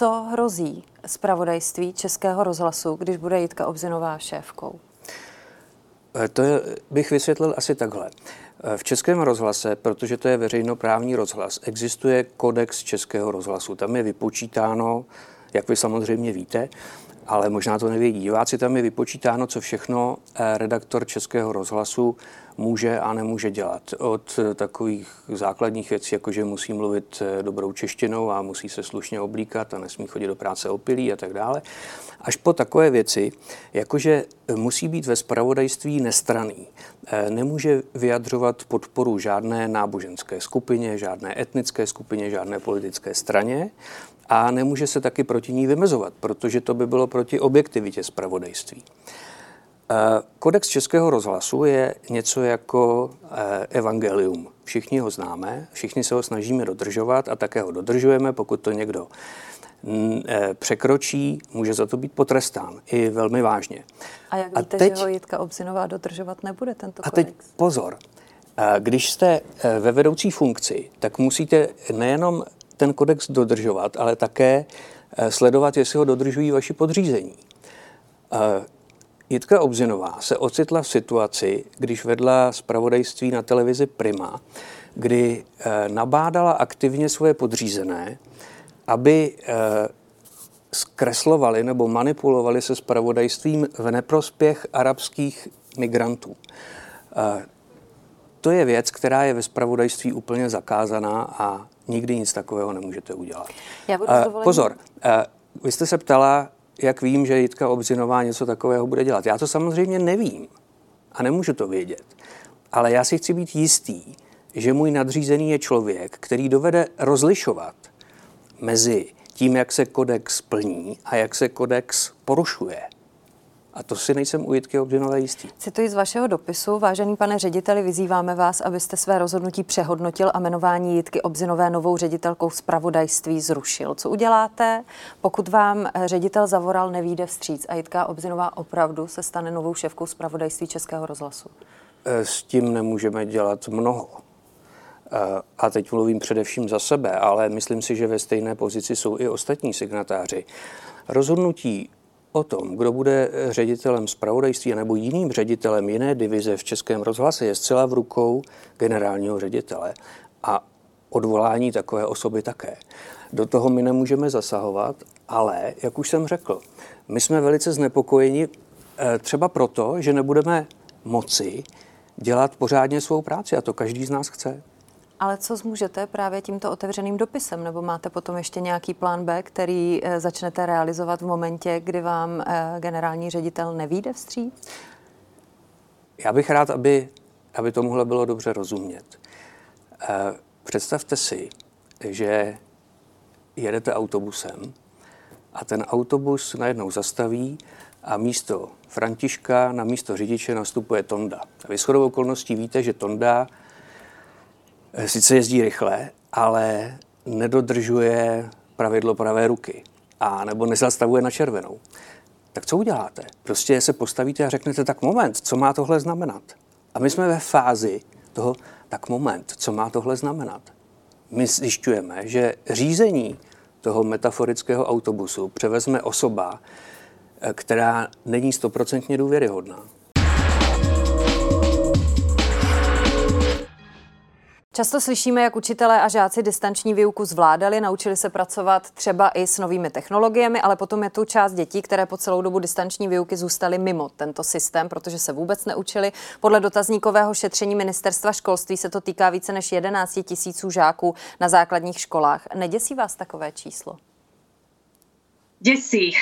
Co hrozí zpravodajství Českého rozhlasu, když bude Jitka Obzinová šéfkou? Eh, to je, bych vysvětlil asi takhle. Eh, v Českém rozhlase, protože to je veřejnoprávní rozhlas, existuje kodex Českého rozhlasu. Tam je vypočítáno, jak vy samozřejmě víte, ale možná to nevědí diváci, tam je vypočítáno, co všechno eh, redaktor Českého rozhlasu může a nemůže dělat. Od takových základních věcí, jako že musí mluvit eh, dobrou češtinou a musí se slušně oblíkat a nesmí chodit do práce opilý a tak dále, až po takové věci, jakože musí být ve spravodajství nestraný. Eh, nemůže vyjadřovat podporu žádné náboženské skupině, žádné etnické skupině, žádné politické straně a nemůže se taky proti ní vymezovat, protože to by bylo proti objektivitě spravodajství. Eh, kodex Českého rozhlasu je něco jako eh, evangelium. Všichni ho známe, všichni se ho snažíme dodržovat a také ho dodržujeme. Pokud to někdo mm, eh, překročí, může za to být potrestán i velmi vážně. A jak víte, a teď, že ho Jitka Obzinová dodržovat nebude tento kodex? A teď pozor. Když jste ve vedoucí funkci, tak musíte nejenom ten kodex dodržovat, ale také sledovat, jestli ho dodržují vaši podřízení. Jitka Obzinová se ocitla v situaci, když vedla zpravodajství na televizi Prima, kdy e, nabádala aktivně svoje podřízené, aby e, zkreslovali nebo manipulovali se spravodajstvím v neprospěch arabských migrantů. E, to je věc, která je ve spravodajství úplně zakázaná a nikdy nic takového nemůžete udělat. Já budu Pozor, vy jste se ptala, jak vím, že Jitka Obzinová něco takového bude dělat. Já to samozřejmě nevím a nemůžu to vědět. Ale já si chci být jistý, že můj nadřízený je člověk, který dovede rozlišovat mezi tím, jak se kodex plní a jak se kodex porušuje. A to si nejsem u Jitky Obdinové jistý. Cituji z vašeho dopisu. Vážený pane řediteli, vyzýváme vás, abyste své rozhodnutí přehodnotil a jmenování Jitky Obzinové novou ředitelkou zpravodajství zrušil. Co uděláte, pokud vám ředitel Zavoral nevíde vstříc a Jitka Obzinová opravdu se stane novou šéfkou zpravodajství Českého rozhlasu? E, s tím nemůžeme dělat mnoho. E, a teď mluvím především za sebe, ale myslím si, že ve stejné pozici jsou i ostatní signatáři. Rozhodnutí O tom, kdo bude ředitelem zpravodajství nebo jiným ředitelem jiné divize v Českém rozhlase, je zcela v rukou generálního ředitele a odvolání takové osoby také. Do toho my nemůžeme zasahovat, ale, jak už jsem řekl, my jsme velice znepokojeni eh, třeba proto, že nebudeme moci dělat pořádně svou práci a to každý z nás chce. Ale co zmůžete právě tímto otevřeným dopisem? Nebo máte potom ještě nějaký plán B, který eh, začnete realizovat v momentě, kdy vám eh, generální ředitel nevíde vstříc? Já bych rád, aby, aby tomuhle bylo dobře rozumět. Eh, představte si, že jedete autobusem a ten autobus najednou zastaví a místo Františka na místo řidiče nastupuje Tonda. A vy shodou okolností víte, že Tonda sice jezdí rychle, ale nedodržuje pravidlo pravé ruky a nebo nezastavuje na červenou. Tak co uděláte? Prostě se postavíte a řeknete, tak moment, co má tohle znamenat? A my jsme ve fázi toho, tak moment, co má tohle znamenat? My zjišťujeme, že řízení toho metaforického autobusu převezme osoba, eh, která není stoprocentně důvěryhodná. Často slyšíme, jak učitelé a žáci distanční výuku zvládali, naučili se pracovat třeba i s novými technologiemi, ale potom je tu část dětí, které po celou dobu distanční výuky zůstaly mimo tento systém, protože se vůbec neučili. Podle dotazníkového šetření ministerstva školství se to týká více než 11 tisíců žáků na základních školách. Neděsí vás takové číslo? Desí.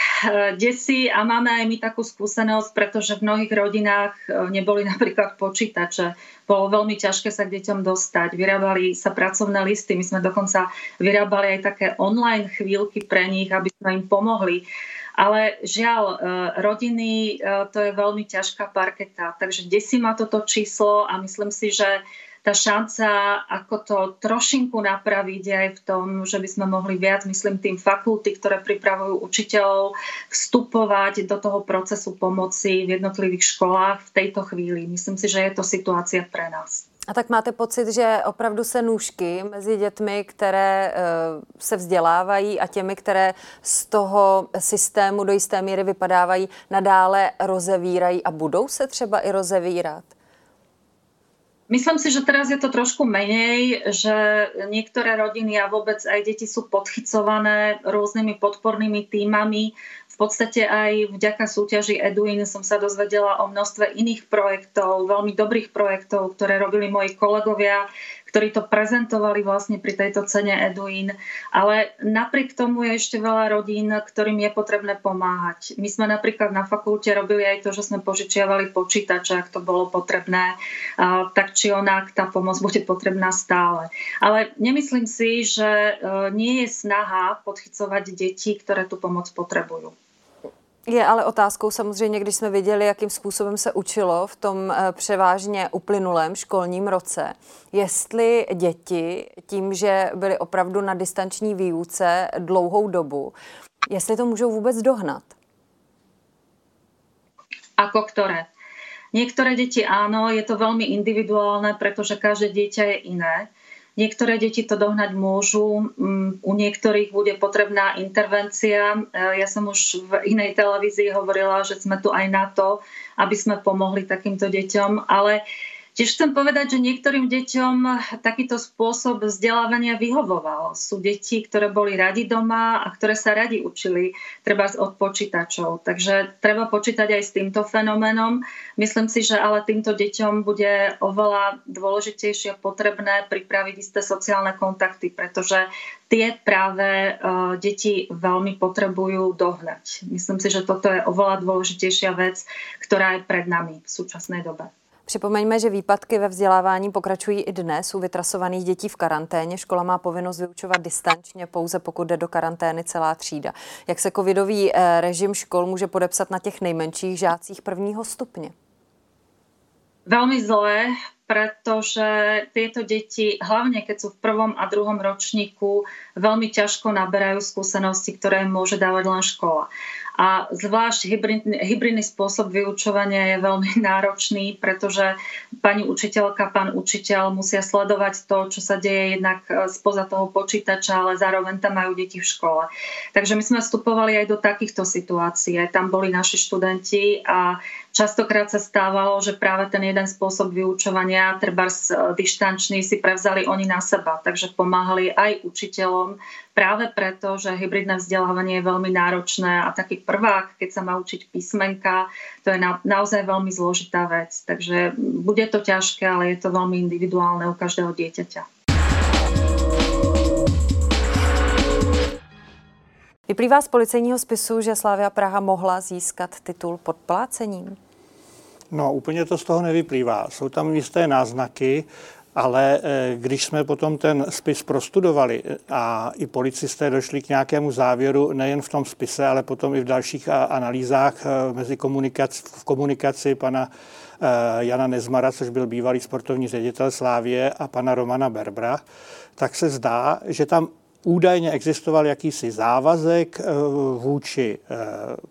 Desí a máme aj my takú skúsenosť, pretože v mnohých rodinách e, neboli napríklad počítače. Bolo veľmi ťažké sa k deťom dostať. Vyrábali sa pracovné listy. My sme dokonca vyrábali aj také online chvíľky pre nich, aby sme im pomohli. Ale žiaľ, e, rodiny, to je veľmi ťažká parketa. Takže desí ma toto číslo a myslím si, že tá šanca, ako to trošinku napraviť aj v tom, že by sme mohli viac, myslím tým fakulty, ktoré pripravujú učiteľov, vstupovať do toho procesu pomoci v jednotlivých školách v tejto chvíli. Myslím si, že je to situácia pre nás. A tak máte pocit, že opravdu se nůžky mezi dětmi, které eh, se vzdělávají a těmi, které z toho systému do jisté míry vypadávají, nadále rozevírají a budou se třeba i rozevírat? Myslím si, že teraz je to trošku menej, že niektoré rodiny a vôbec aj deti sú podchycované rôznymi podpornými týmami. V podstate aj vďaka súťaži Eduin som sa dozvedela o množstve iných projektov, veľmi dobrých projektov, ktoré robili moji kolegovia ktorí to prezentovali vlastne pri tejto cene Eduin. Ale napriek tomu je ešte veľa rodín, ktorým je potrebné pomáhať. My sme napríklad na fakulte robili aj to, že sme požičiavali počítače, ak to bolo potrebné, tak či onak tá pomoc bude potrebná stále. Ale nemyslím si, že e, nie je snaha podchycovať deti, ktoré tú pomoc potrebujú. Je ale otázkou samozřejmě, když jsme viděli, jakým způsobem se učilo v tom eh, převážně uplynulém školním roce, jestli děti tím, že byly opravdu na distanční výuce dlouhou dobu, jestli to můžou vůbec dohnat. Ako ktoré? Niektoré deti áno, je to veľmi individuálne, pretože každé dieťa je iné. Niektoré deti to dohnať môžu, mm, u niektorých bude potrebná intervencia. Ja som už v inej televízii hovorila, že sme tu aj na to, aby sme pomohli takýmto deťom, ale Tiež chcem povedať, že niektorým deťom takýto spôsob vzdelávania vyhovoval. Sú deti, ktoré boli radi doma a ktoré sa radi učili treba od počítačov. Takže treba počítať aj s týmto fenoménom. Myslím si, že ale týmto deťom bude oveľa dôležitejšie a potrebné pripraviť isté sociálne kontakty, pretože tie práve uh, deti veľmi potrebujú dohnať. Myslím si, že toto je oveľa dôležitejšia vec, ktorá je pred nami v súčasnej dobe. Připomeňme, že výpadky ve vzdělávání pokračují i dnes u vytrasovaných dětí v karanténě. Škola má povinnost vyučovat distančně pouze pokud jde do karantény celá třída. Jak se covidový eh, režim škol může podepsat na těch nejmenších žácích prvního stupně? Veľmi zlé, pretože tieto deti, hlavne keď sú v prvom a druhom ročníku, veľmi ťažko naberajú skúsenosti, ktoré môže dávať len škola. A zvlášť hybridný, hybridný spôsob vyučovania je veľmi náročný, pretože pani učiteľka, pán učiteľ musia sledovať to, čo sa deje jednak e, spoza toho počítača, ale zároveň tam majú deti v škole. Takže my sme vstupovali aj do takýchto situácií. Aj tam boli naši študenti a častokrát sa stávalo, že práve ten jeden spôsob vyučovania, treba e, dištančný, si prevzali oni na seba. Takže pomáhali aj učiteľom práve preto, že hybridné vzdelávanie je veľmi náročné a taký prvák, keď sa má učiť písmenka, to je na, naozaj veľmi zložitá vec. Takže bude to ťažké, ale je to veľmi individuálne u každého dieťaťa. Vyplývá z policejního spisu, že Slávia Praha mohla získat titul pod plácením? No, úplně to z toho nevyplývá. Jsou tam jisté náznaky. Ale eh, když jsme potom ten spis prostudovali eh, a i policisté došli k nějakému závěru nejen v tom spise, ale potom i v dalších analýzách eh, mezi komunikaci, v komunikaci pana Jana Nezmara, což byl bývalý sportovní ředitel Slávě, a pana Romana Berbra, tak se zdá, že tam údajně existoval jakýsi závazek eh, vůči eh,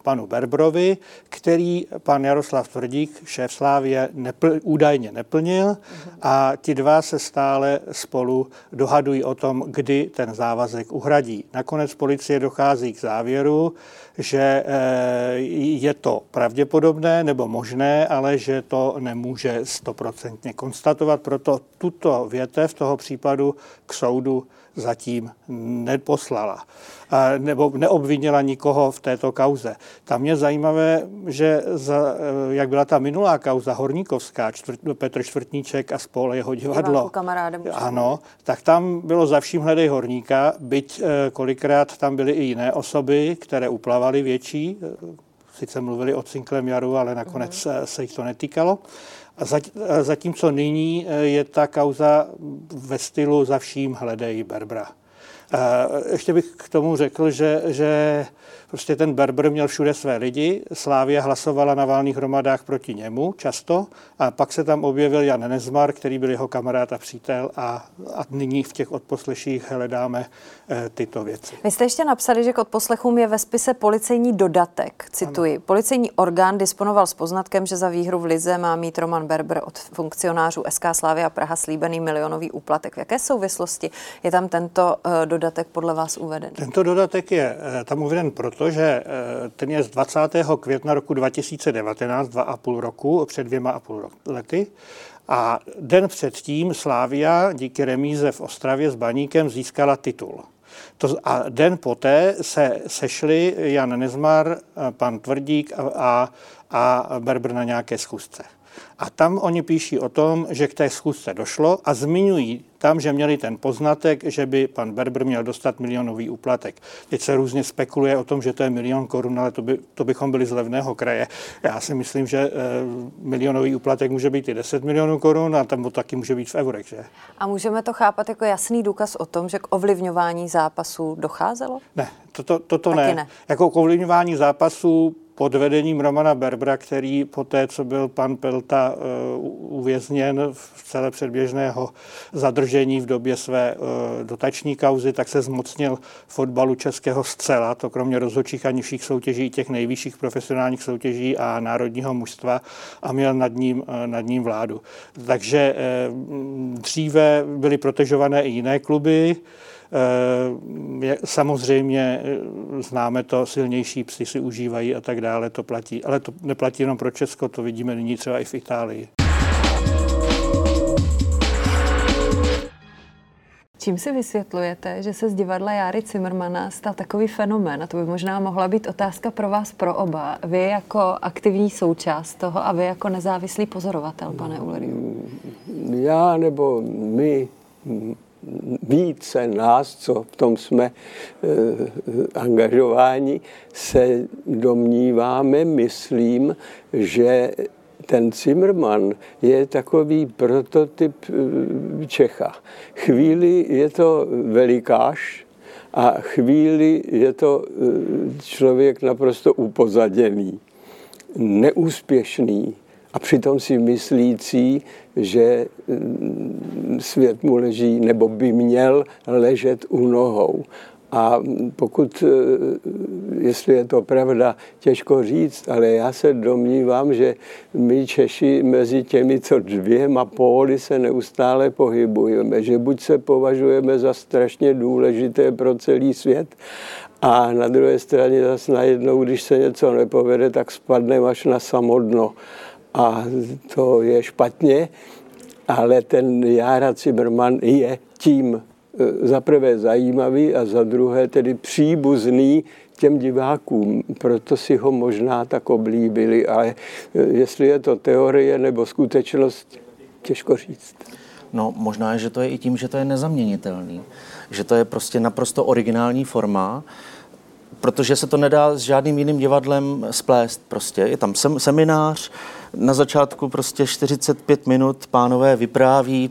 panu Berbrovi, který pan Jaroslav Tvrdík, šéf Slávě, nepl, údajně neplnil a ti dva se stále spolu dohadují o tom, kdy ten závazek uhradí. Nakonec policie dochází k závěru, že eh, je to pravděpodobné nebo možné, ale že to nemůže stoprocentně konstatovat. Proto tuto větev toho případu k soudu zatím neposlala nebo neobvinila nikoho v této kauze. Tam je zajímavé, že za, jak byla ta minulá kauza Horníkovská, čtvrt, Petr Čtvrtníček a spol jeho divadlo. Kamarádem, ano, tak tam bylo za vším hledej horníka, byť eh, kolikrát tam byly i jiné osoby, které uplavaly větší, sice mluvili o Cinklem Jaru, ale nakonec mm-hmm. se jich to netýkalo. A zatímco nyní eh, je ta kauza ve stylu za vším hledej Berbra. Ještě bych k tomu řekl, že, že Prostě ten Berber měl všude své lidi, Slávia hlasovala na válných hromadách proti němu často a pak se tam objevil Jan Nezmar, který byl jeho kamarád a přítel a, a nyní v těch odposleších hledáme e, tyto věci. Vy jste ještě napsali, že k odposlechům je ve spise policejní dodatek. Cituji. Ano. Policejní orgán disponoval s poznatkem, že za výhru v Lize má mít Roman Berber od funkcionářů SK Slávia Praha slíbený milionový úplatek. V jaké souvislosti je tam tento e, dodatek podle vás uveden? Tento dodatek je e, tam uveden proto, protože eh, ten je z 20. května roku 2019, dva a půl roku, před dvěma a půl lety. A den předtím Slávia díky remíze v Ostravě s Baníkem získala titul. To, a den poté se sešli Jan Nezmar, eh, pan Tvrdík a, a, a Berber na nějaké schůzce. A tam oni píší o tom, že k té schůzce došlo a zmiňují tam, že měli ten poznatek, že by pan Berber měl dostat milionový úplatek. Teď se různě spekuluje o tom, že to je milion korun, ale to, by, to bychom byli z levného kraje. Já si myslím, že e, milionový úplatek může být i 10 milionů korun a tam taky může být v eurech. Že? A můžeme to chápat jako jasný důkaz o tom, že k ovlivňování zápasů docházelo? Ne, toto to, to, to ne. ne. Jako k ovlivňování zápasů pod vedením Romana Berbra, který po té, co byl pan Pelta uh, uvězněn v celé předběžného zadržení v době své uh, dotační kauzy, tak se zmocnil fotbalu českého zcela, to kromě rozhodčích a nižších soutěží, těch nejvyšších profesionálních soutěží a národního mužstva a měl nad ním, uh, nad ním vládu. Takže uh, dříve byly protežované i jiné kluby, Eh, samozřejmě eh, známe to, silnější psy si užívají a tak dále, to platí. Ale to neplatí jenom pro Česko, to vidíme nyní třeba i v Itálii. Čím si vysvětlujete, že se z divadla Járy Cimrmana stal takový fenomén? A to by možná mohla být otázka pro vás, pro oba. Vy jako aktivní součást toho a vy jako nezávislý pozorovatel, pane Ulriu. Já nebo my více nás, co v tom jsme e, angažováni, se domníváme, myslím, že ten Zimmerman je takový prototyp eh, Čecha. Chvíli je to velikáš a chvíli je to eh, člověk naprosto upozaděný, neúspěšný, a přitom si myslící, že mm, svět mu leží nebo by měl ležet u nohou. A pokud, e, jestli je to pravda, těžko říct, ale já se domnívám, že my Češi mezi těmi co dvěma póly se neustále pohybujeme, že buď se považujeme za strašně důležité pro celý svět, a na druhé straně zase najednou, když se něco nepovede, tak spadneme až na samodno. A to je špatně, ale ten Jára Zimmerman je tím za prvé zajímavý a za druhé tedy příbuzný těm divákům, proto si ho možná tak oblíbili, ale e, jestli je to teorie nebo skutečnost, těžko říct. No, možná, že to je i tím, že to je nezaměnitelný. Že to je prostě naprosto originální forma, protože se to nedá s žádným jiným divadlem splést. Prostě je tam sem, seminář, na začátku prostě 45 minut pánové vypráví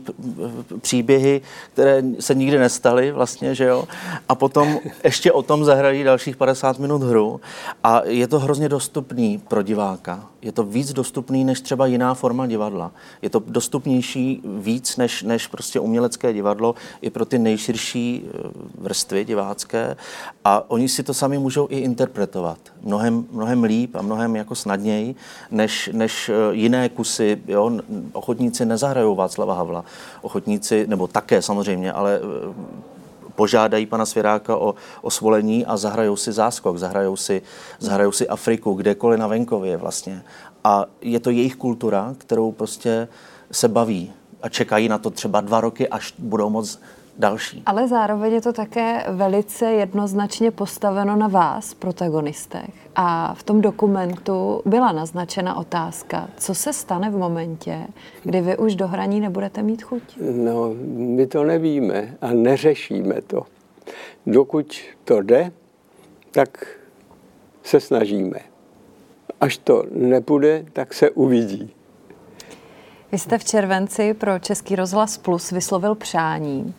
příběhy, které se nikdy nestaly vlastně, že jo, a potom ještě o tom zahrají dalších 50 minut hru a je to hrozně dostupný pro diváka. Je to víc dostupný než třeba jiná forma divadla. Je to dostupnější víc než, než prostě umělecké divadlo i pro ty nejširší eh, vrstvy divácké a oni si to sami můžou i interpretovat mnohem, mnohem líp a mnohem jako snadněji, než, než Eh, jiné kusy. Jo? Ochotníci nezahrajou Václava Havla. Ochotníci, nebo také samozřejmě, ale eh, požádají pana Svěráka o, o svolení a zahrajou si záskok, zahrajou si, zahrajou si Afriku, kdekoliv na venkově vlastně. A je to jejich kultura, kterou prostě se baví a čekají na to třeba dva roky, až budou moc další. Ale zároveň je to také velice jednoznačně postaveno na vás, protagonistech. A v tom dokumentu byla naznačena otázka, co se stane v momentě, kdy vy už do hraní nebudete mít chuť? No, my to nevíme a neřešíme to. Dokud to jde, tak se snažíme. Až to nepůjde, tak se uvidí. Vy jste v červenci pro Český rozhlas Plus vyslovil přání,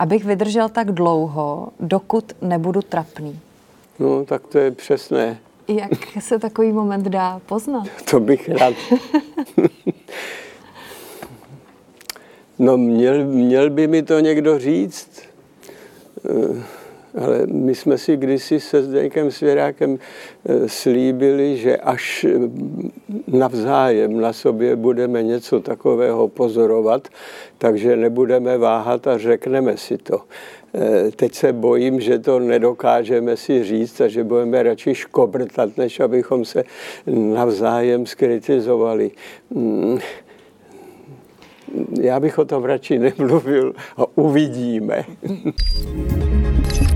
abych vydržel tak dlouho, dokud nebudu trapný. No, tak to je přesné. Jak se takový moment dá poznat? To bych rád. no, měl, měl by mi to někdo říct. Ale my jsme si kdysi se Zdeňkem Svěrákem eh, slíbili, že až eh, navzájem na sobě budeme něco takového pozorovat, takže nebudeme váhat a řekneme si to. Eh, teď se bojím, že to nedokážeme si říct a že budeme radši škobrtat, než abychom se navzájem skritizovali. Mm. Já bych o tom radši nemluvil a uvidíme.